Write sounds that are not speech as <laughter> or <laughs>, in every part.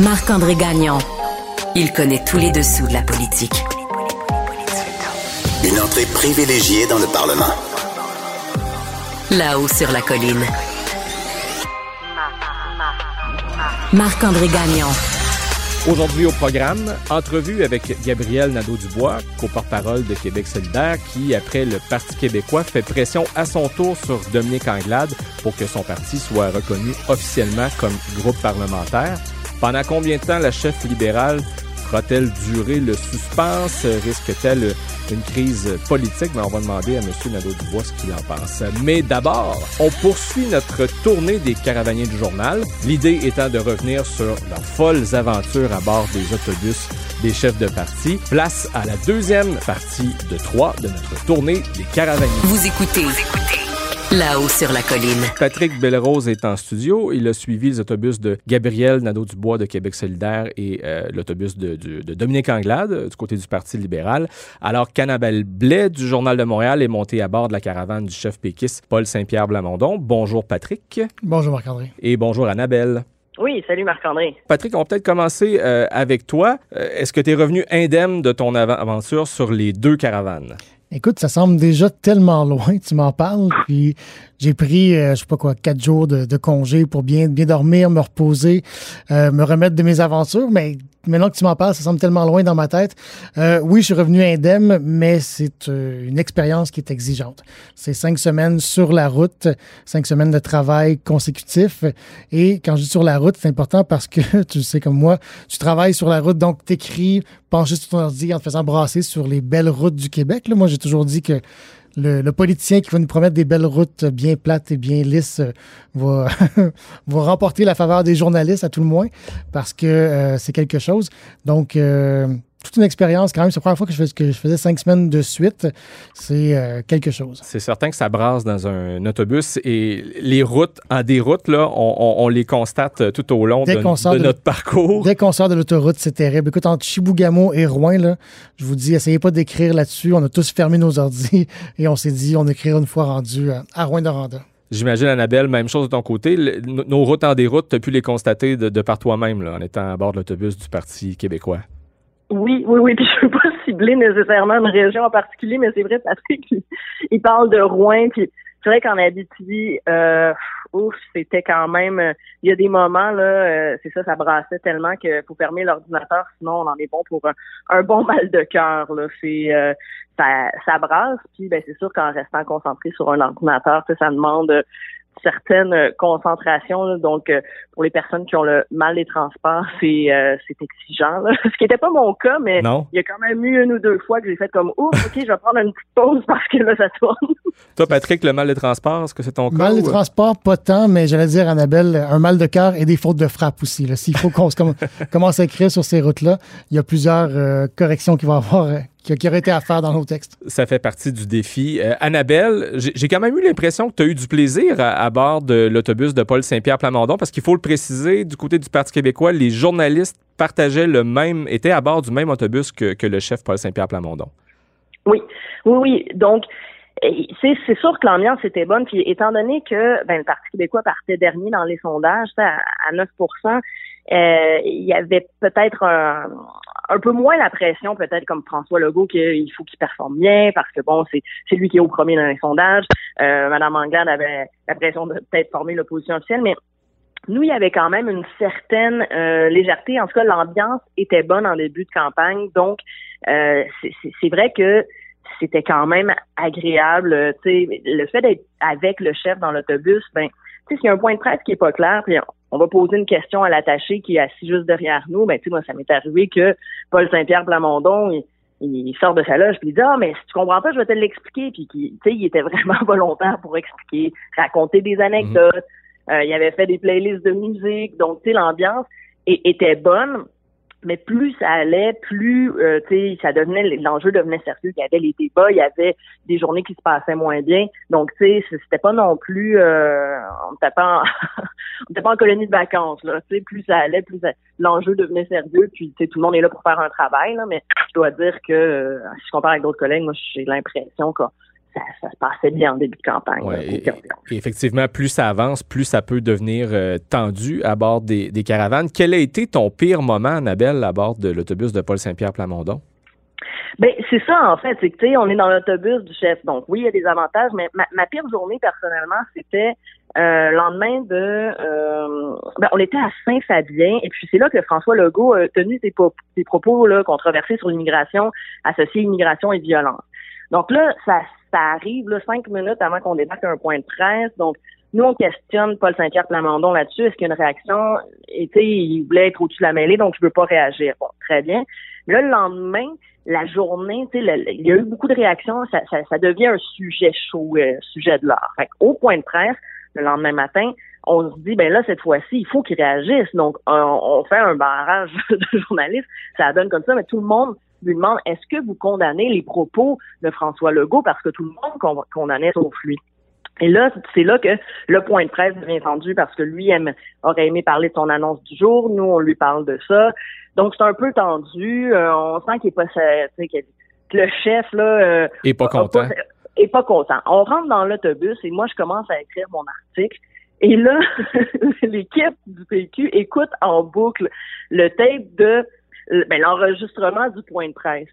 Marc-André Gagnon. Il connaît tous les dessous de la politique. Une entrée privilégiée dans le Parlement. Là-haut sur la colline. Marc-André Gagnon. Aujourd'hui au programme, entrevue avec Gabriel Nadeau-Dubois, co-porte-parole de Québec solidaire, qui, après le Parti québécois, fait pression à son tour sur Dominique Anglade pour que son parti soit reconnu officiellement comme groupe parlementaire. Pendant combien de temps la chef libérale fera-t-elle durer le suspense? Risque-t-elle une crise politique? Mais on va demander à M. Nadeau-Dubois ce qu'il en pense. Mais d'abord, on poursuit notre tournée des caravaniers du journal. L'idée étant de revenir sur leurs folles aventures à bord des autobus des chefs de parti. Place à la deuxième partie de trois de notre tournée des caravaniers. Vous écoutez. Là-haut sur la colline. Patrick Bellerose est en studio. Il a suivi les autobus de Gabriel Nadeau-Dubois de Québec solidaire et euh, l'autobus de, de, de, Dominique Anglade euh, du côté du Parti libéral. Alors qu'Annabelle Blais du Journal de Montréal est montée à bord de la caravane du chef péquiste Paul Saint-Pierre Blamondon. Bonjour Patrick. Bonjour Marc-André. Et bonjour Annabelle. Oui, salut Marc-André. Patrick, on va peut-être commencer euh, avec toi. Euh, Est-ce que tu es revenu indemne de ton aventure sur les deux caravanes? Écoute, ça semble déjà tellement loin, tu m'en parles, puis j'ai pris, euh, je sais pas quoi, quatre jours de, congé pour bien, bien dormir, me reposer, euh, me remettre de mes aventures, mais maintenant que tu m'en parles, ça semble tellement loin dans ma tête. Euh, oui, je suis revenu indemne, mais c'est euh, une expérience qui est exigeante. C'est cinq semaines sur la route, cinq semaines de travail consécutif, et quand je dis sur la route, c'est important parce que, <laughs> tu sais comme moi, tu travailles sur la route, donc t'écris, penché sur ton ordi en te faisant brasser sur les belles routes du Québec. Moi, j'ai toujours dit que le, politicien qui va nous promettre des belles routes bien plates et bien lisses va, <laughs> va remporter la faveur des journalistes à tout le moins parce que euh, c'est quelque chose. Donc, euh, toute une expérience quand même. C'est la première fois que je, fais, que je faisais cinq semaines de suite. C'est euh, quelque chose. C'est certain que ça brasse dans un autobus et les routes, en déroute, là, on, on, on les constate tout au long de, de, notre parcours. Dès qu'on sort de l'autoroute, c'est terrible. Écoute, entre Chibougamau et Rouen, là, je vous dis, essayez pas d'écrire là-dessus. On a tous fermé nos ordis <laughs> et on s'est dit, on écrira une fois rendu à Rouen-Noranda. J'imagine, Annabelle, même chose de ton côté. Le, nos routes en déroute, tu as pu les constater de, de par toi-même en étant à bord de l'autobus du Parti québécois. Oui, oui, oui. <laughs> Puis je veux pas cibler nécessairement une région en particulier, mais c'est vrai, Patrick, il, il parle de Rouen. Puis c'est vrai qu'en Abitibi, euh, ouf, c'était quand même. Il y a des moments là, euh, c'est ça, ça brassait tellement que faut fermer l'ordinateur, sinon on en est bon pour un, un bon mal de cœur. Là, c'est euh, ça, ça brasse. Puis ben c'est sûr qu'en restant concentré sur un ordinateur, ça demande certaines concentrations. Donc, euh, pour les personnes qui ont le mal des transports, <laughs> c'est euh, c'est exigeant. Là. Ce qui n'était pas mon cas, mais non. il y a quand même eu une ou deux fois que j'ai fait comme ouf, ok, je vais prendre une petite pause parce que là, ça tourne. <laughs> Toi, Patrick, le mal des transports, est-ce que c'est ton cas? Mal des transports, pas tant, mais j'allais dire, Annabelle, un mal de cœur et des fautes de frappe aussi. S'il faut qu'on <laughs> commence à écrire sur ces routes-là, il y a plusieurs euh, corrections qui vont avoir qui aurait été à faire dans nos textes. Ça fait partie du défi. Euh, Annabelle, j'ai quand même eu l'impression que tu as eu du plaisir à, à bord de l'autobus de Paul Saint-Pierre Plamondon, parce qu'il faut le préciser, du côté du Parti québécois, les journalistes partageaient le même, étaient à bord du même autobus que, que le chef Paul Saint-Pierre Plamondon. Oui, oui, oui. Donc, c'est sûr que l'ambiance était bonne. Puis étant donné que ben, le Parti québécois partait dernier dans les sondages, à, à 9 euh, il y avait peut-être un, un, peu moins la pression, peut-être comme François Legault, qu'il faut qu'il performe bien parce que bon, c'est lui qui est au premier dans les sondages. Euh, Madame Anglade avait la pression de peut-être former l'opposition officielle, mais nous, il y avait quand même une certaine euh, légèreté. En tout cas, l'ambiance était bonne en début de campagne. Donc, euh, c'est vrai que c'était quand même agréable. Le fait d'être avec le chef dans l'autobus, ben, s'il y a un point de presse qui est pas clair, puis on va poser une question à l'attaché qui est assis juste derrière nous, ben, tu sais, moi, ça m'est arrivé que Paul Saint-Pierre Plamondon, il, il, sort de sa loge puis il dit ah mais si tu comprends pas je vais te l'expliquer puis tu sais il était vraiment <laughs> volontaire pour expliquer raconter des anecdotes -hmm. euh, il avait fait des playlists de musique donc tu sais l'ambiance était bonne mais plus ça allait, plus euh, ça devenait l'enjeu devenait sérieux. Il y avait les débats, il y avait des journées qui se passaient moins bien. Donc tu sais, c'était pas non plus, euh, on n'était pas, en, <laughs> on était pas en colonie de vacances là. Tu sais, plus ça allait, plus l'enjeu devenait sérieux. Puis tu sais, tout le monde est là pour faire un travail là. Mais je dois dire que euh, si je compare avec d'autres collègues, moi j'ai l'impression que ça, se passait bien en début de campagne. et, effectivement, plus ça avance, plus ça peut devenir tendu à bord des, des, caravanes. Quel a été ton pire moment, Annabelle, à bord de l'autobus de Paul Saint-Pierre Plamondon? Ben c'est ça en fait, c'est que tu sais, on est dans l'autobus du chef. Donc oui, il y a des avantages, mais ma, pire journée personnellement, c'était euh, lendemain de, euh, ben, on était à Saint-Fabien et puis c'est là que François Legault a tenu ses, ses propos là controversés sur l'immigration, associés immigration et violence. Donc là, ça, ça arrive là, cinq minutes avant qu'on débarque un point de presse. Donc nous, on questionne Paul Saint-Pierre Plamondon là-dessus. Est-ce qu'il y a une réaction? Et il voulait être au-dessus de la mêlée, donc je veux pas réagir. Bon, très bien. Là, le lendemain, la journée, il y a eu beaucoup de réactions, ça, ça, devient un sujet chaud, euh, sujet de l'heure. Au point de presse, le lendemain matin, on se dit, ben là, cette fois-ci, il faut qu'ils réagissent. Donc, on, fait un barrage <laughs> de journalistes, ça donne comme ça, mais tout le monde lui demande, est-ce que vous condamnez les propos de François Legault? Parce que tout le monde condamnait sauf lui? Et là, c'est là que le point de presse devient tendu parce que lui aime, aurait aimé parler de son annonce du jour. Nous, on lui parle de ça. Donc, c'est un peu tendu. Euh, on sent qu'il est pas, que le chef, là. Euh, est pas content. est pas content. On rentre dans l'autobus et moi, je commence à écrire mon article. Et là, <laughs> l'équipe du PQ écoute en boucle le tape de ben, l'enregistrement du point de presse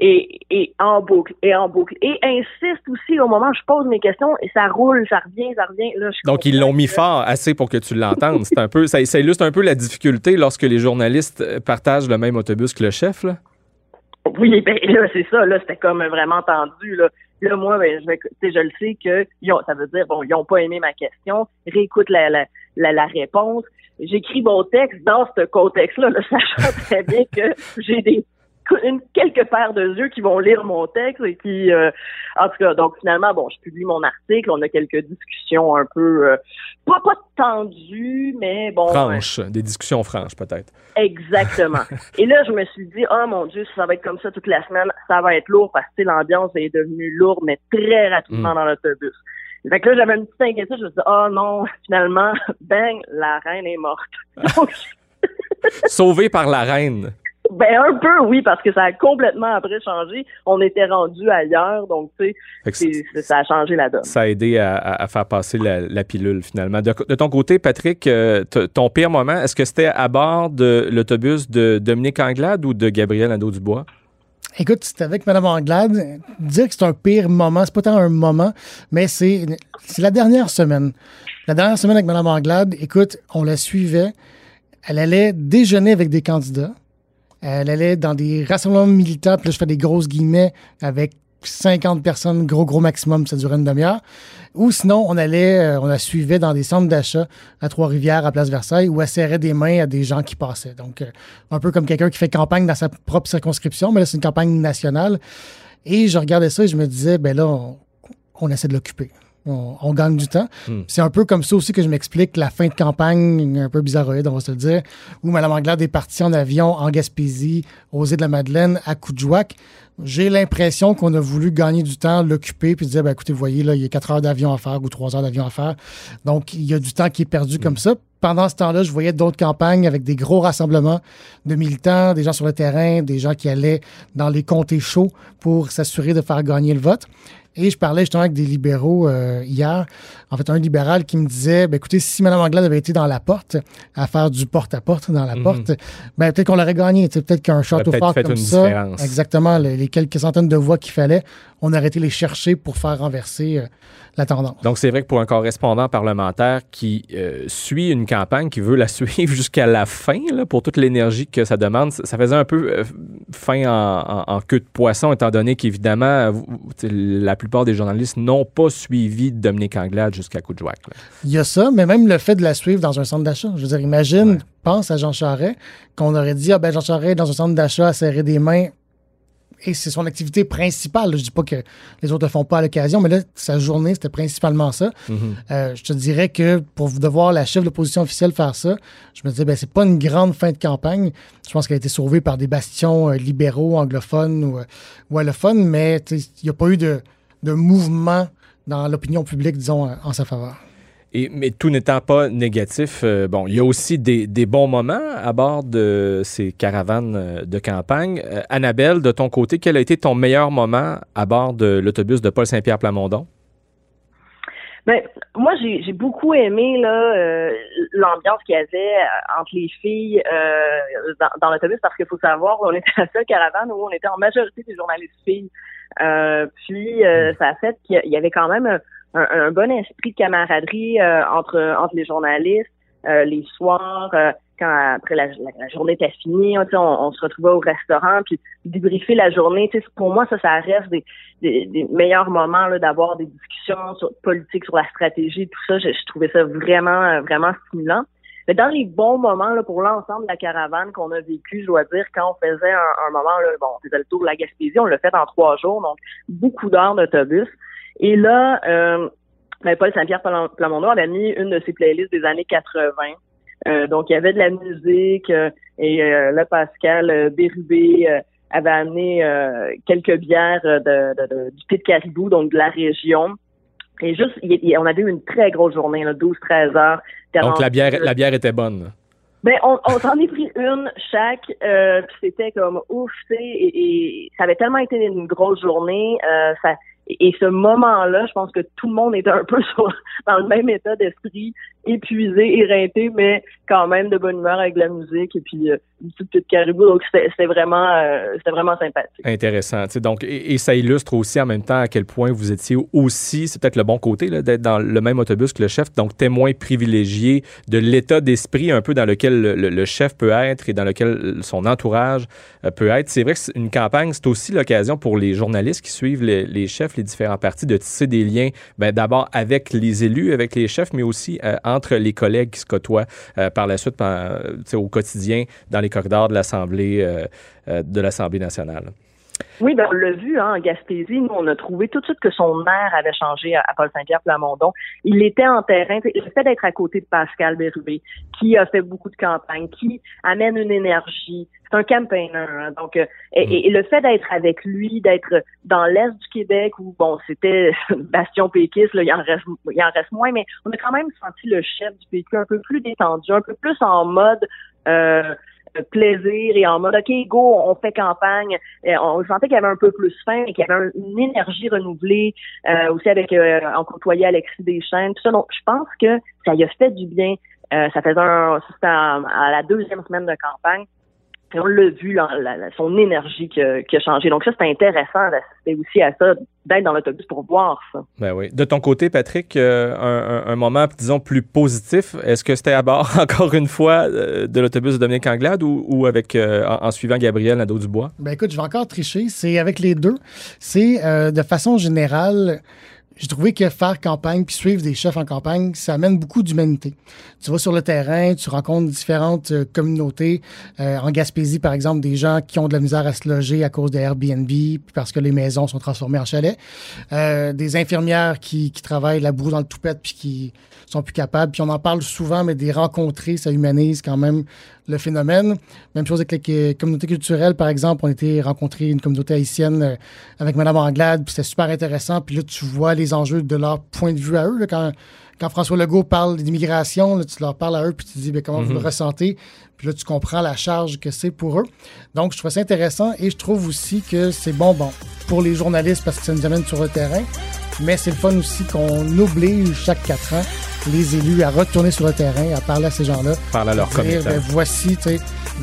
et, et en boucle et en boucle et insiste aussi au moment où je pose mes questions et ça roule, ça revient, ça revient. Là, Donc ils l'ont mis fort assez pour que tu l'entendes. C'est un peu, ça, ça, illustre un peu la difficulté lorsque les journalistes euh, partagent le même autobus que le chef. Là. Oui, ben là c'est ça. Là c'était comme vraiment tendu. Là, là moi, ben, je, je le sais que ça veut dire bon, ils ont pas aimé ma question. Réécoute la, la, la, réponse. J'écris mon texte dans ce contexte-là, là, <laughs> sachant très bien que j'ai des une, quelques paires de yeux qui vont lire mon texte et qui, euh, en tout cas, donc finalement, bon, je publie mon article, on a quelques discussions un peu, euh, pas, pas tendues, mais bon. Franches, des discussions franches peut-être. Exactement. <laughs> et là, je me suis dit, oh mon Dieu, si ça va être comme ça toute la semaine, ça va être lourd parce que l'ambiance est devenue lourde, mais très rapidement mm. dans l'autobus. Fait que là, j'avais une petite inquiétude, je me suis dit, oh non, <laughs> finalement, bang, la reine est morte. <laughs> Donc, <laughs> Sauvée par la reine. Ben un peu oui parce que ça a complètement après changé. On était rendu ailleurs donc tu sais ça a changé la donne. Ça a aidé à, faire passer la, pilule finalement. De, ton côté Patrick, euh, ton pire moment, est-ce que c'était à bord de l'autobus de Dominique Anglade ou de Gabriel Nadeau-Dubois? Écoute, c'était avec Mme Anglade. Dire que c'est un pire moment, c'est pas tant un moment, mais c'est la dernière semaine. La dernière semaine avec Mme Anglade, écoute, on la suivait. Elle allait déjeuner avec des candidats. Elle allait dans des rassemblements militants, puis là, je fais des grosses guillemets avec 50 personnes, gros, gros maximum, ça durait une demi-heure. Ou sinon, on allait, euh, on la suivait dans des centres d'achat à Trois-Rivières, à Place Versailles, où elle serrait des mains à des gens qui passaient. Donc, euh, un peu comme quelqu'un qui fait campagne dans sa propre circonscription, mais là, c'est une campagne nationale. Et je regardais ça et je me disais, ben là, on essaie de l'occuper on, gagne du temps. Hmm. C'est un peu comme ça aussi que je m'explique la fin de campagne, un peu bizarroïde, on va se le dire, où Mme Anglade est partie en avion en Gaspésie, aux îles de la Madeleine, à Coudjouac. J'ai l'impression qu'on a voulu gagner du temps, l'occuper, puis dire, ben, écoutez, vous voyez, là, il y a quatre heures d'avion à faire ou trois heures d'avion à faire. Donc, il y a du temps qui est perdu comme hmm. ça. Pendant ce temps-là, je voyais d'autres campagnes avec des gros rassemblements de militants, des gens sur le terrain, des gens qui allaient dans les comtés chauds pour s'assurer de faire gagner le vote. Et je parlais justement avec des libéraux euh, hier. En fait, un libéral qui me disait ben, écoutez, si Mme Anglade avait été dans la porte, à faire du porte-à-porte dans la mhm. porte, ben, peut-être qu'on l'aurait gagné. Peut-être qu'un château fort comme ça, exactement, les, quelques centaines de voix qu'il fallait, on aurait été les chercher pour faire renverser euh, la tendance. Donc, c'est vrai que pour un correspondant parlementaire qui euh, suit une campagne, qui veut la <laughs> suivre jusqu'à la fin, là, pour toute l'énergie que ça demande, ça faisait un peu fin en, en, queue de poisson, étant donné qu'évidemment, la plupart des journalistes n'ont pas suivi Dominique Anglade jusqu'à Coudjouac. Il y a ça, mais même le fait de la suivre dans un centre d'achat. Je veux dire, imagine, pense à Jean Charest, qu'on aurait dit, ah ben Jean Charest dans un centre d'achat à serrer des mains et c'est son activité principale. Je dis pas que les autres ne font pas à l'occasion, mais là, sa journée, c'était principalement ça. Mm-hmm. Euh, je te dirais que pour devoir la chef de l'opposition officielle faire ça, je me disais, ben, c'est pas une grande fin de campagne. Je pense qu'elle a été sauvée par des bastions euh, libéraux, anglophones ou, euh, allophones, mais il n'y a pas eu de, de mouvement dans l'opinion publique, disons, en sa faveur. Et, mais tout n'étant pas négatif, euh, bon, il y a aussi des, des, bons moments à bord de ces caravanes euh, de campagne. Euh, Annabelle, de ton côté, quel a été ton meilleur moment à bord de l'autobus de Paul Saint-Pierre Plamondon? Ben, moi, j'ai beaucoup aimé là l'ambiance qu'il y avait entre les filles dans, dans l'autobus parce qu'il faut savoir, on était la seule caravane où on était en majorité des journalistes filles. Puis ça a fait qu'il y avait quand même un, bon esprit de camaraderie euh, entre entre les journalistes. Euh, les soirs, euh, quand après la, journée était finie, on, on, se retrouvait au restaurant, puis débriefer la journée. Pour moi, ça, ça reste des, des, meilleurs moments d'avoir des discussions sur politique, sur la stratégie, tout ça. Je, trouvais ça vraiment, vraiment stimulant. Mais dans les bons moments là, pour l'ensemble de la caravane qu'on a vécu, je dois dire, quand on faisait un, moment, là, bon, on faisait le tour de la Gaspésie, on l'a fait en trois jours, donc beaucoup d'heures d'autobus. Et là, euh, ben, Paul Saint-Pierre Plamondon avait mis une de ses playlists des années 80. Euh, donc, il y avait de la musique euh, et euh, là, Pascal Bérubé avait amené quelques bières de, du Pit Caribou, donc de la région. Et juste, on avait eu une très grosse journée, 12-13 heures. Donc, la bière, la bière était bonne. Ben, on, on s'en est pris une chaque, euh, c'était comme ouf, tu sais, et, et, ça avait tellement été une grosse journée, euh, ça, et ce moment-là, je pense que tout le monde était un <laughs> peu dans le même état d'esprit, épuisé, éreinté, mais quand même de bonne humeur avec la musique et puis euh, une petite caribou. Donc c'était vraiment, euh, vraiment sympathique. Intéressant. Donc et, ça illustre aussi en même temps à quel point vous étiez aussi, c'est peut-être le bon côté d'être dans le même autobus que le chef, donc témoin privilégié de l'état d'esprit un peu dans lequel le, chef peut être et dans lequel son entourage euh, peut être. C'est vrai que une campagne, c'est aussi l'occasion pour les journalistes qui suivent les, les chefs, les différents partis, de tisser des liens, ben, d'abord avec les élus, avec les chefs, mais aussi euh, entre les collègues qui se côtoient euh, par la suite au quotidien dans les corridors de l'Assemblée euh, de l'Assemblée nationale. Oui, ben on l'a vu hein, en Gaspésie. Nous, on a trouvé tout de suite que son air avait changé à, Paul Saint-Pierre Plamondon. Il était en terrain. Le fait d'être à côté de Pascal Bérubé, qui a fait beaucoup de campagnes, qui amène une énergie. C'est un campaigner. Hein, donc, euh, et, le fait d'être avec lui, d'être dans l'est du Québec où bon, c'était <laughs> Bastion péquiste, là, il en reste, il en reste moins, mais on a quand même senti le chef du PQ un peu plus détendu, un peu plus en mode. Euh, plaisir et en mode OK, go, on fait campagne. on sentait qu'il y avait un peu plus faim et qu'il y avait une énergie renouvelée euh, aussi avec euh, on côtoyait Alexis Deschênes, tout ça. Donc, je pense que ça y a fait du bien. Euh, ça faisait un, c'était à la deuxième semaine de campagne. Et on l'a vu, son énergie qui a, qui a, changé. Donc ça, c'est intéressant d'assister aussi à ça, d'être dans l'autobus pour voir ça. Ben oui. De ton côté, Patrick, euh, un, un, moment, disons, plus positif, est-ce que c'était à bord, <laughs> encore une fois, euh, de l'autobus de Dominique Anglade ou, ou avec, euh, en, suivant Gabriel Nadeau-Dubois? Ben écoute, je vais encore tricher. C'est avec les deux. C'est, de façon générale, j'ai trouvé que faire campagne puis suivre des chefs en campagne, ça amène beaucoup d'humanité. Tu vas sur le terrain, tu rencontres différentes euh, communautés. Euh, en Gaspésie, par exemple, des gens qui ont de la misère à se loger à cause des Airbnb parce que les maisons sont transformées en chalets. Euh, des infirmières qui, travaillent la boue dans le toupette puis qui sont plus capables. Puis on en parle souvent, mais des rencontrer, ça humanise quand même le phénomène. Même chose avec les communautés culturelles, par exemple. On était rencontrer une communauté haïtienne euh, avec Mme Anglade, puis c'était super intéressant. Puis là, tu vois les enjeux de leur point de vue à eux. quand, quand François Legault parle d'immigration, tu leur parles à eux, puis tu dis ben, comment vous le mhm. ressentez? Puis là, tu comprends la charge que c'est pour eux. Donc, je trouve ça intéressant et je trouve aussi que c'est bon, bon, pour les journalistes parce que ça nous amène sur le terrain. Mais c'est le fun aussi qu'on oblige chaque quatre ans les élus à retourner sur le terrain, à parler à ces gens-là. Parler à leurs commettants. Ben, voici, tu sais,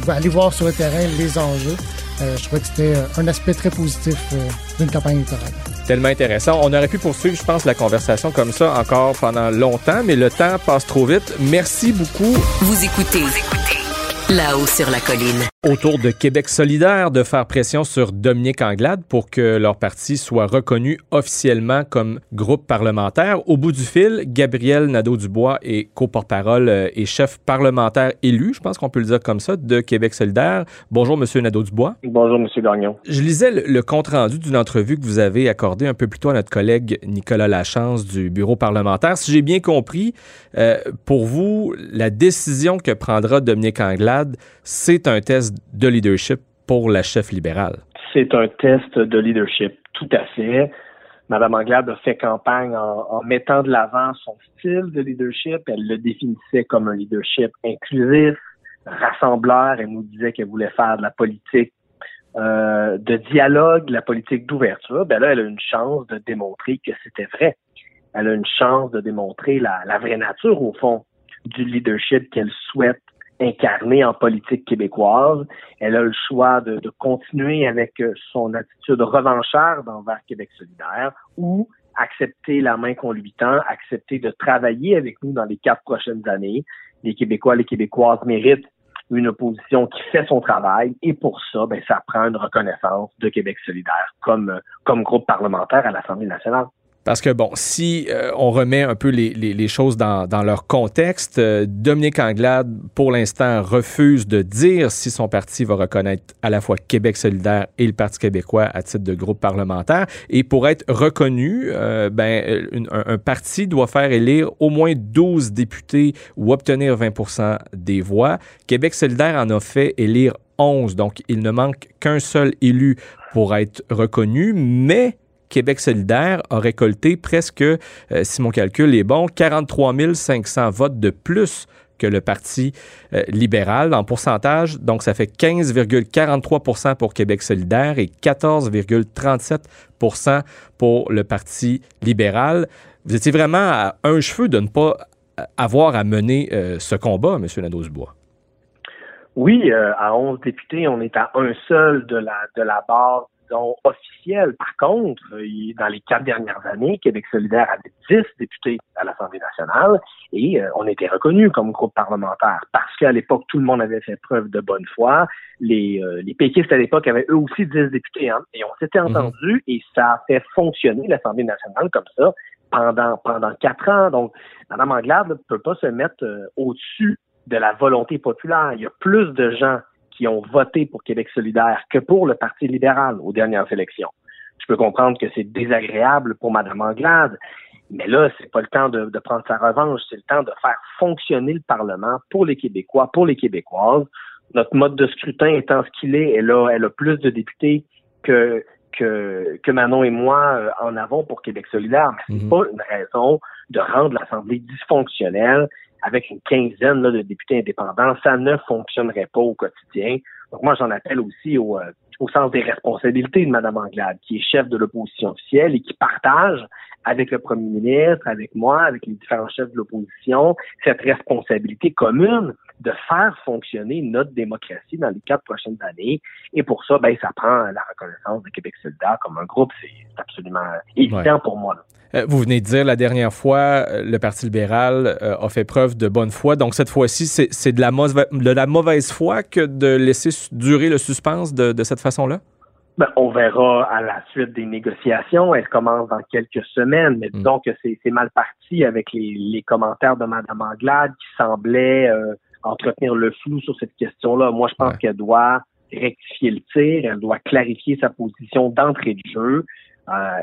aller voir sur le terrain les enjeux. Euh, je trouvais que c'était euh, un aspect très positif euh, d'une campagne électorale. Tellement intéressant. On aurait pu poursuivre, je pense, la conversation comme ça encore pendant longtemps, mais le temps passe trop vite. Merci beaucoup. Vous écoutez. Vous écoutez. Là-haut sur la colline. Autour de Québec solidaire de faire pression sur Dominique Anglade pour que leur parti soit reconnu officiellement comme groupe parlementaire. Au bout du fil, Gabriel Nadeau-Dubois est co-porte-parole euh, et chef parlementaire élu, je pense qu'on peut le dire comme ça, de Québec solidaire. Bonjour, Monsieur Nadeau-Dubois. Bonjour, Monsieur Gagnon. Je lisais le, compte-rendu d'une entrevue que vous avez accordée un peu plus tôt à notre collègue Nicolas Lachance du bureau parlementaire. Si j'ai bien compris, euh, pour vous, la décision que prendra Dominique Anglade c'est un test de leadership pour la chef libérale. C'est un test de leadership, tout à fait. Madame Anglade a fait campagne en, mettant de l'avant son style de leadership. Elle le définissait comme un leadership inclusif, rassembleur. Elle nous disait qu'elle voulait faire de la politique euh, de dialogue, de la politique d'ouverture. Ben là, elle a une chance de démontrer que c'était vrai. Elle a une chance de démontrer la, la vraie nature, au fond, du leadership qu'elle souhaite incarnée en politique québécoise. Elle a le choix de, continuer avec euh, son attitude revancharde envers Québec solidaire ou accepter la main qu'on lui tend, accepter de travailler avec nous dans les quatre prochaines années. Les Québécois, les Québécoises méritent une opposition qui fait son travail et pour ça, ben, ça prend une reconnaissance de Québec solidaire comme, euh, comme groupe parlementaire à l'Assemblée nationale. Parce que, bon, si euh, on remet un peu les, les, choses dans, dans, leur contexte, euh, Dominique Anglade, pour l'instant, refuse de dire si son parti va reconnaître à la fois Québec solidaire et le Parti québécois à titre de groupe parlementaire. Et pour être reconnu, euh, ben, un, un, parti doit faire élire au moins 12 députés ou obtenir 20 des voix. Québec solidaire en a fait élire 11, donc il ne manque qu'un seul élu pour être reconnu, mais Québec solidaire a récolté presque, euh, si mon calcul est bon, 43 500 votes de plus que le Parti euh, libéral en pourcentage. Donc, ça fait 15,43% pour Québec solidaire et 14,37% pour le Parti libéral. Vous étiez vraiment à un cheveu de ne pas avoir à mener euh, ce combat, M. Nadeau-Dubois. Oui, à 11 députés, on est à un seul de la, de la barre disons, officielle. Par contre, dans les quatre dernières années, Québec solidaire avait dix députés à l'Assemblée nationale et euh, on était reconnu comme groupe parlementaire parce qu'à l'époque, tout le monde avait fait preuve de bonne foi. Les, euh, les péquistes à l'époque avaient eux aussi dix députés hein, et on s'était mhm. entendu et ça a fait fonctionner l'Assemblée nationale comme ça pendant pendant quatre ans. Donc, Mme Anglade ne peut pas se mettre euh, au-dessus de la volonté populaire. Il y a plus de gens qui ont voté pour Québec solidaire que pour le Parti libéral aux dernières élections. Je peux comprendre que c'est désagréable pour Mme Anglade, mais là, c'est pas le temps de, prendre sa revanche, c'est le temps de faire fonctionner le Parlement pour les Québécois, pour les Québécoises. Notre mode de scrutin étant ce qu'il est, elle a, elle a plus de députés que, que, que Manon et moi euh, en avons pour Québec solidaire. Mais c'est mhm. pas une raison de rendre l'Assemblée dysfonctionnelle avec une quinzaine de députés indépendants, ça ne fonctionnerait pas au quotidien. Donc moi, j'en appelle aussi au, euh, au sens des responsabilités de Mme Anglade, qui est chef de l'opposition officielle et qui partage avec le premier ministre, avec moi, avec les différents chefs de l'opposition, cette responsabilité commune de faire fonctionner notre démocratie dans les quatre prochaines années. Et pour ça, ben, ça prend la reconnaissance de Québec solidaire comme un groupe. C'est absolument évident pour moi. Euh, vous venez de dire la dernière fois, euh, le Parti libéral euh, a fait preuve de bonne foi. Donc cette fois-ci, c'est de la, de la mauvaise foi que de laisser durer le suspense de, de cette façon-là? Ben, on verra à la suite des négociations. Elles commencent dans quelques semaines, mais mm. disons que c'est mal parti avec les, les, commentaires de Mme Anglade qui semblaient entretenir le flou sur cette question-là. Moi, je pense qu'elle doit rectifier le tir, elle doit clarifier sa position d'entrée de jeu. Euh,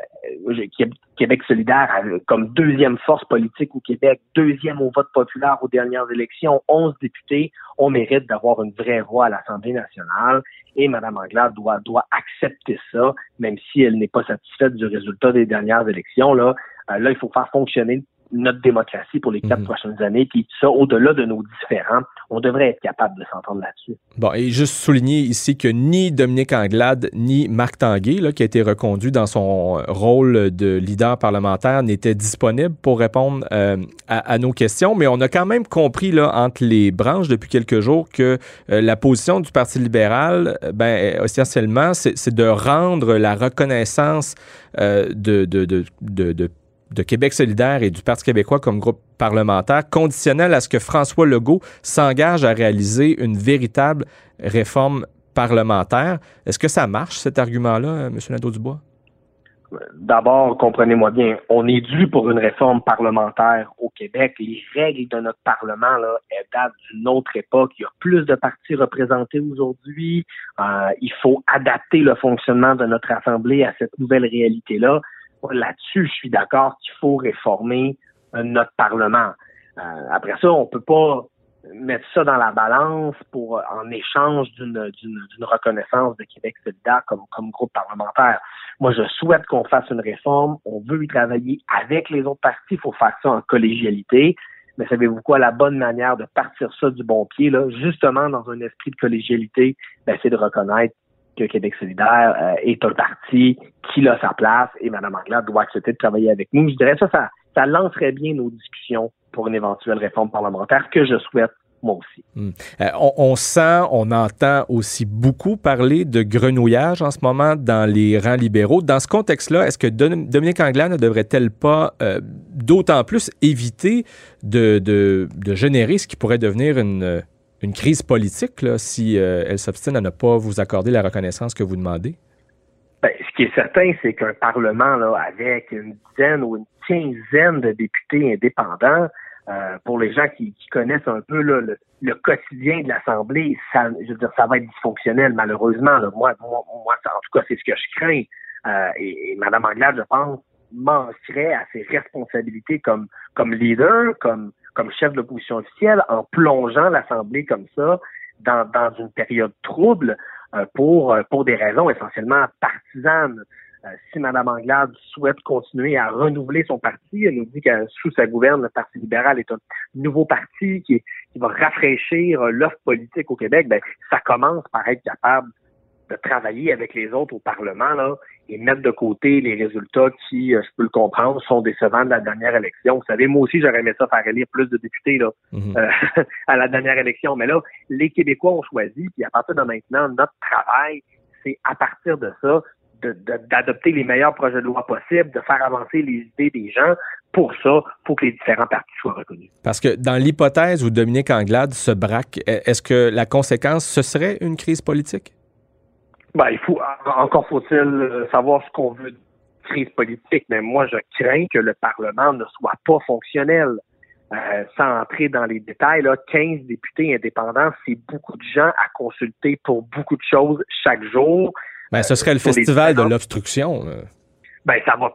Québec solidaire comme deuxième force politique au Québec, deuxième au vote populaire aux dernières élections, 11 députés, on mérite d'avoir une vraie voix à l'Assemblée nationale et Mme Anglade doit, doit accepter ça, même si elle n'est pas satisfaite du résultat des dernières élections. Là, euh, là il faut faire fonctionner notre démocratie pour les quatre mhm. prochaines années. Puis ça, au-delà de nos différends, on devrait être capable de s'entendre là-dessus. Bon, et juste souligner ici que ni Dominique Anglade ni Marc Tanguay, là, qui a été reconduit dans son rôle de leader parlementaire, n'étaient disponibles pour répondre euh, à, nos questions. Mais on a quand même compris là, entre les branches depuis quelques jours que euh, la position du Parti libéral, euh, ben, essentiellement, c'est de rendre la reconnaissance de, de, de, de de Québec solidaire et du Parti québécois comme groupe parlementaire, conditionnel à ce que François Legault s'engage à réaliser une véritable réforme parlementaire. Est-ce que ça marche, cet argument-là, M. Nadeau-Dubois? D'abord, comprenez-moi bien, on est dû pour une réforme parlementaire au Québec. Les règles de notre Parlement, elles datent d'une autre époque. Il y a plus de partis représentés aujourd'hui. Euh, il faut adapter le fonctionnement de notre Assemblée à cette nouvelle réalité-là là-dessus, je suis d'accord qu'il faut réformer euh, notre Parlement. Euh, après ça, on peut pas mettre ça dans la balance pour en échange d'une reconnaissance de Québec solidaire comme comme groupe parlementaire. Moi, je souhaite qu'on fasse une réforme. On veut y travailler avec les autres partis. Il faut faire ça en collégialité. Mais savez-vous quoi, la bonne manière de partir ça du bon pied, là, justement dans un esprit de collégialité, ben, c'est de reconnaître que Québec solidaire euh, est un parti qui a sa place et Mme Anglade doit accepter de travailler avec nous. Je dirais ça, ça, lancerait bien nos discussions pour une éventuelle réforme parlementaire que je souhaite moi aussi. Hmm. Euh, on, sent, on entend aussi beaucoup parler de grenouillage en ce moment dans les rangs libéraux. Dans ce contexte-là, est-ce que Dominique Anglade ne devrait-elle pas euh, d'autant plus éviter de, de, générer ce qui pourrait devenir une, une crise politique si euh, elle s'obstine à ne pas vous accorder la reconnaissance que vous demandez? Ben, ce qui est certain, c'est qu'un Parlement là, avec une dizaine ou une quinzaine de députés indépendants, euh, pour les gens qui, connaissent un peu le, quotidien de l'Assemblée, ça va être dysfonctionnel, malheureusement. Moi, moi, en tout cas, c'est ce que je crains. Euh, et, et Mme Anglade, je pense, manquerait à ses responsabilités comme, comme leader, comme, comme chef de l'opposition officielle, en plongeant l'Assemblée comme ça dans, dans une période trouble euh, pour, pour des raisons essentiellement partisanes. Euh, si Mme Anglade souhaite continuer à renouveler son parti, elle nous dit que sous sa gouverne, le Parti libéral est un nouveau parti qui, va rafraîchir l'offre politique au Québec, ben, ça commence par être capable de travailler avec les autres au Parlement là, et mettre de côté les résultats qui, euh, je peux le comprendre, sont décevants de la dernière élection. Vous savez, moi aussi, j'aurais aimé ça faire élire plus de députés là, mhm. euh, <laughs> à la dernière élection. Mais là, les Québécois ont choisi, puis à partir de maintenant, notre travail, c'est à partir de ça, d'adopter les meilleurs projets de loi possibles, de faire avancer les idées des gens. Pour ça, il faut que les différents partis soient reconnus. Parce que dans l'hypothèse où Dominique Anglade se braque, est-ce que la conséquence, ce serait une crise politique? Ben, il faut encore faut-il euh, savoir ce qu'on veut de crise politique, mais moi je crains que le Parlement ne soit pas fonctionnel. Euh, sans entrer dans les détails, là, 15 députés indépendants, c'est beaucoup de gens à consulter pour beaucoup de choses chaque jour. Ben, ce serait le festival de l'obstruction. Ben, ça va.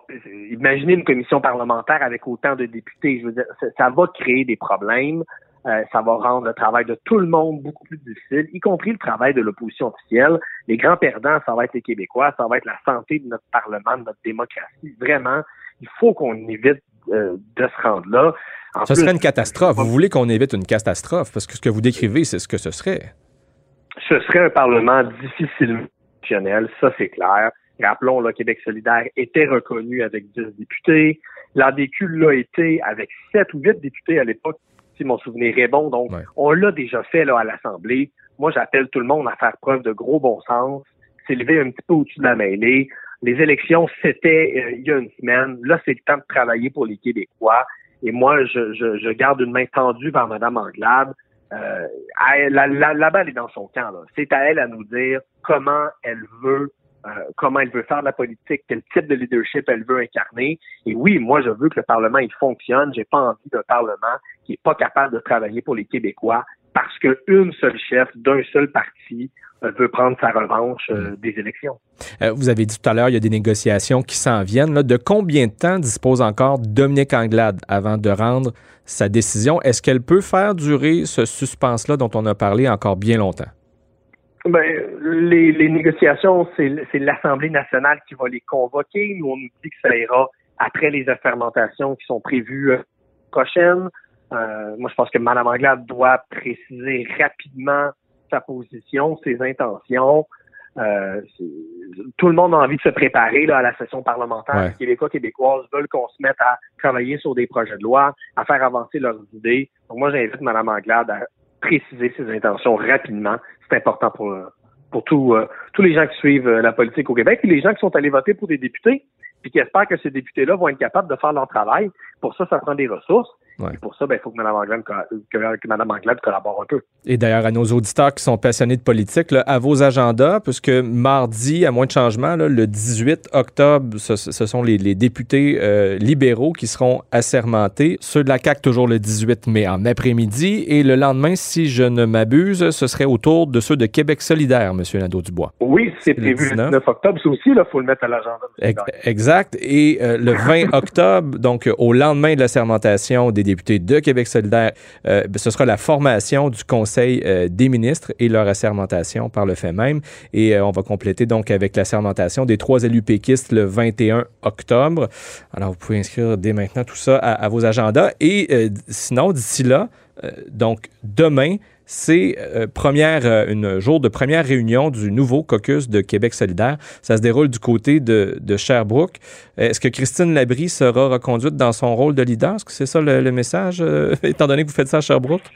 Imaginez une commission parlementaire avec autant de députés. Je veux dire, ça, va créer des problèmes. Euh, ça va rendre le travail de tout le monde beaucoup plus difficile, y compris le travail de l'opposition officielle. Les grands perdants, ça va être les Québécois, ça va être la santé de notre Parlement, de notre démocratie. Vraiment, il faut qu'on évite euh, de se rendre là. ce serait une catastrophe. Vous voulez qu'on évite une catastrophe? Parce que ce que vous décrivez, c'est ce que ce serait. Ce serait un Parlement difficilement ça c'est clair. Rappelons, le Québec solidaire était reconnu avec 10 députés. L'ADQ l'a été avec 7 ou 8 députés à l'époque, si mon souvenir est bon. Donc, on l'a déjà fait là, à l'Assemblée. Moi, j'appelle tout le monde à faire preuve de gros bon sens, s'élever un petit peu au-dessus de la mêlée. Les élections, c'était euh, il y a une semaine. Là, c'est le temps de travailler pour les Québécois. Et moi, je, je, garde une main tendue vers Mme Anglade. Euh, la, la, balle est dans son camp. C'est à elle à nous dire comment elle veut euh, comment elle veut faire la politique, quel type de leadership elle veut incarner. Et oui, moi, je veux que le Parlement il fonctionne. J'ai pas envie d'un Parlement qui est pas capable de travailler pour les Québécois parce qu'une seule chef d'un seul parti euh, veut prendre sa revanche euh, mm. des élections. vous avez dit tout à l'heure, il y a des négociations qui s'en viennent. Là. De combien de temps dispose encore Dominique Anglade avant de rendre sa décision? Est-ce qu'elle peut faire durer ce suspense-là dont on a parlé encore bien longtemps? Ben, les, les négociations, c'est l'Assemblée nationale qui va les convoquer. Nous, on nous dit que ça ira après les fermentations qui sont prévues euh, prochaines. Euh, moi, je pense que Mme Anglade doit préciser rapidement sa position, ses intentions. Euh, tout le monde a envie de se préparer là, à la session parlementaire. Les Québécois, Québécoises veulent qu'on se mette à travailler sur des projets de loi, à faire avancer leurs idées. Donc moi, j'invite Mme Anglade à préciser ses intentions rapidement. C'est important pour, pour tout, euh, tous les gens qui suivent euh, la politique au Québec et les gens qui sont allés voter pour des députés puis qui espèrent que ces députés-là vont être capables de faire leur travail. Pour ça, ça prend des ressources. Et pour ça, ben, il faut que Mme, Anglade, que, Mme Anglade collabore un peu. Et d'ailleurs, à nos auditeurs qui sont passionnés de politique, là, à vos agendas, puisque mardi, à moins de changement, là, le 18 octobre, ce, ce sont les, les députés euh, libéraux qui seront assermentés. Ceux de la CAQ, toujours le 18 mai en après-midi. Et le lendemain, si je ne m'abuse, ce serait autour de ceux de Québec solidaire, M. Nadeau-Dubois. Oui, c'est prévu le 19 octobre. C'est aussi, il faut le mettre à l'agenda. Exact. Et euh, le 20 <laughs> octobre, donc au lendemain de la sermentation des députés de Québec solidaire, euh, ben, ce sera la formation du Conseil des ministres et leur assermentation par le fait même. Et on va compléter donc avec l'assermentation des trois élus péquistes le 21 octobre. Alors, vous pouvez inscrire dès maintenant tout ça à, vos agendas. Et sinon, d'ici là, donc demain, c'est euh, euh, une jour de première réunion du nouveau caucus de Québec solidaire. Ça se déroule du côté de, de Sherbrooke. Est-ce que Christine Labrie sera reconduite dans son rôle de leader? Est-ce que c'est ça le, message, euh, <laughs> étant donné que vous faites ça à Sherbrooke?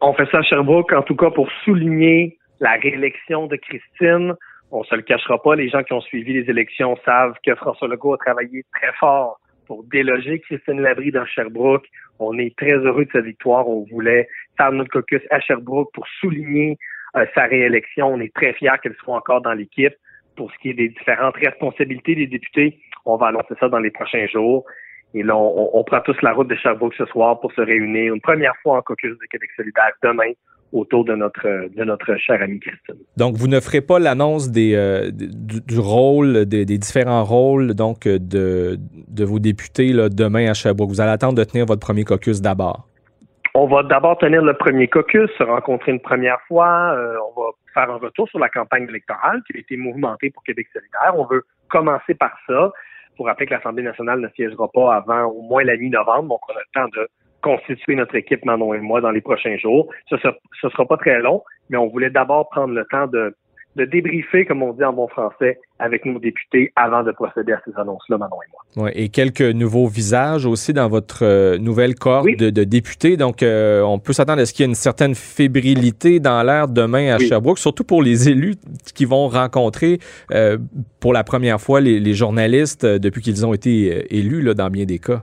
On fait ça à Sherbrooke, en tout cas, pour souligner la réélection de Christine. On se le cachera pas, les gens qui ont suivi les élections savent que François Legault a travaillé très fort pour déloger Christine Labrie dans Sherbrooke. On est très heureux de sa victoire. On voulait notre caucus à Sherbrooke pour souligner euh, sa réélection. On est très fiers qu'elle soit encore dans l'équipe. Pour ce qui est des différentes responsabilités des députés, on va annoncer ça dans les prochains jours. Et là, on, prend tous la route de Sherbrooke ce soir pour se réunir une première fois en caucus de Québec solidaire demain autour de notre de notre chère amie Christine. Donc, vous ne ferez pas l'annonce des euh, du, rôle des, différents rôles donc de, de vos députés là, demain à Sherbrooke. Vous allez attendre de tenir votre premier caucus d'abord. On va d'abord tenir le premier caucus, se rencontrer une première fois. Euh, on va faire un retour sur la campagne électorale qui a été mouvementée pour Québec solidaire. On veut commencer par ça pour rappeler que l'Assemblée nationale ne siégera pas avant au moins la mi-novembre. Donc, on a le temps de constituer notre équipe, Manon et moi, dans les prochains jours. Ce ne sera pas très long, mais on voulait d'abord prendre le temps de de débriefer, comme on dit en bon français, avec nos députés avant de procéder à ces annonces-là, Manon et moi. Ouais, et quelques nouveaux visages aussi dans votre euh, nouvelle cohorte de, députés. Donc, euh, on peut s'attendre à ce qu'il y ait une certaine fébrilité dans l'air demain à Sherbrooke, surtout pour les élus qui vont rencontrer euh, pour la première fois les, journalistes depuis qu'ils ont été élus là, dans bien des cas.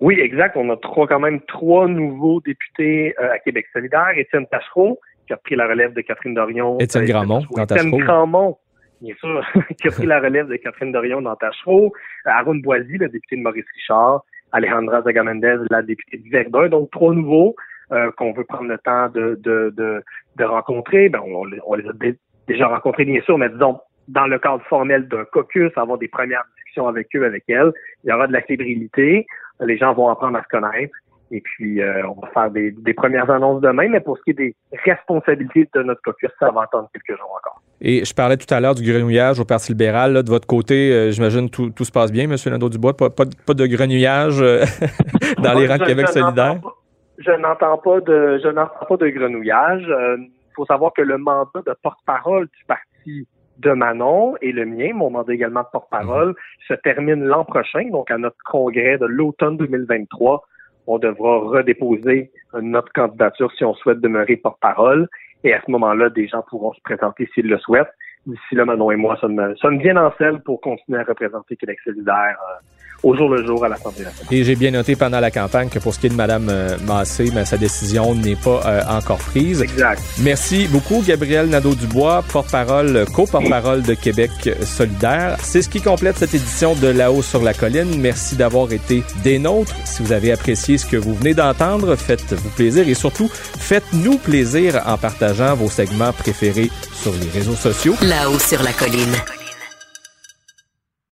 Oui, exact. On a trois, quand même trois nouveaux députés à Québec solidaire. Étienne Tachereau, qui a pris la relève de Catherine Dorion. Étienne Grandmont dans Étienne Grandmont, bien sûr, <laughs> qui a pris la relève de Catherine Dorion dans Tachereau. Aaron Boisy, le député de Maurice Richard. Alejandra Zagamendez, la députée du Verdun. Donc, trois nouveaux euh, qu'on veut prendre le temps de, de, de, de rencontrer. Ben, on, on, les a déjà rencontrés, bien sûr, mais disons, dans le cadre formel d'un caucus, avoir des premières discussions avec eux, avec elles. Il y aura de la fébrilité. Les gens vont apprendre à se connaître. Et puis, euh, on va faire des, premières annonces demain, mais pour ce qui est des responsabilités de notre caucus, ça va attendre quelques jours encore. Et je parlais tout à l'heure du grenouillage au Parti libéral. de votre côté, euh, j'imagine tout, tout se passe bien, M. Nadeau-Dubois? Pas, pas, pas, de grenouillage euh, <laughs> dans les rangs de Québec solidaire? Je n'entends pas de je n'entends pas de grenouillage. Il faut savoir que le mandat de porte-parole du parti de Manon et le mien, mon mandat également de porte-parole, mhm. se termine l'an prochain, donc à notre congrès de l'automne 2023 on devra redéposer notre candidature si on souhaite demeurer porte-parole. Et à ce moment-là, des gens pourront se présenter s'ils le souhaitent. D'ici là, Manon et moi sommes, sommes bien en selle pour continuer à représenter Québec solidaire euh, au jour le jour à l'Assemblée nationale. Et j'ai bien noté pendant la campagne que pour ce qui est de Mme euh, Massé, mais sa décision n'est pas euh, encore prise. Exact. Merci beaucoup, Gabriel Nadeau-Dubois, porte-parole, co-porte-parole de Québec solidaire. C'est ce qui complète cette édition de La-haut sur la colline. Merci d'avoir été des nôtres. Si vous avez apprécié ce que vous venez d'entendre, faites-vous plaisir et surtout, faites-nous plaisir en partageant vos segments préférés sur les réseaux sociaux. Là-haut sur la colline.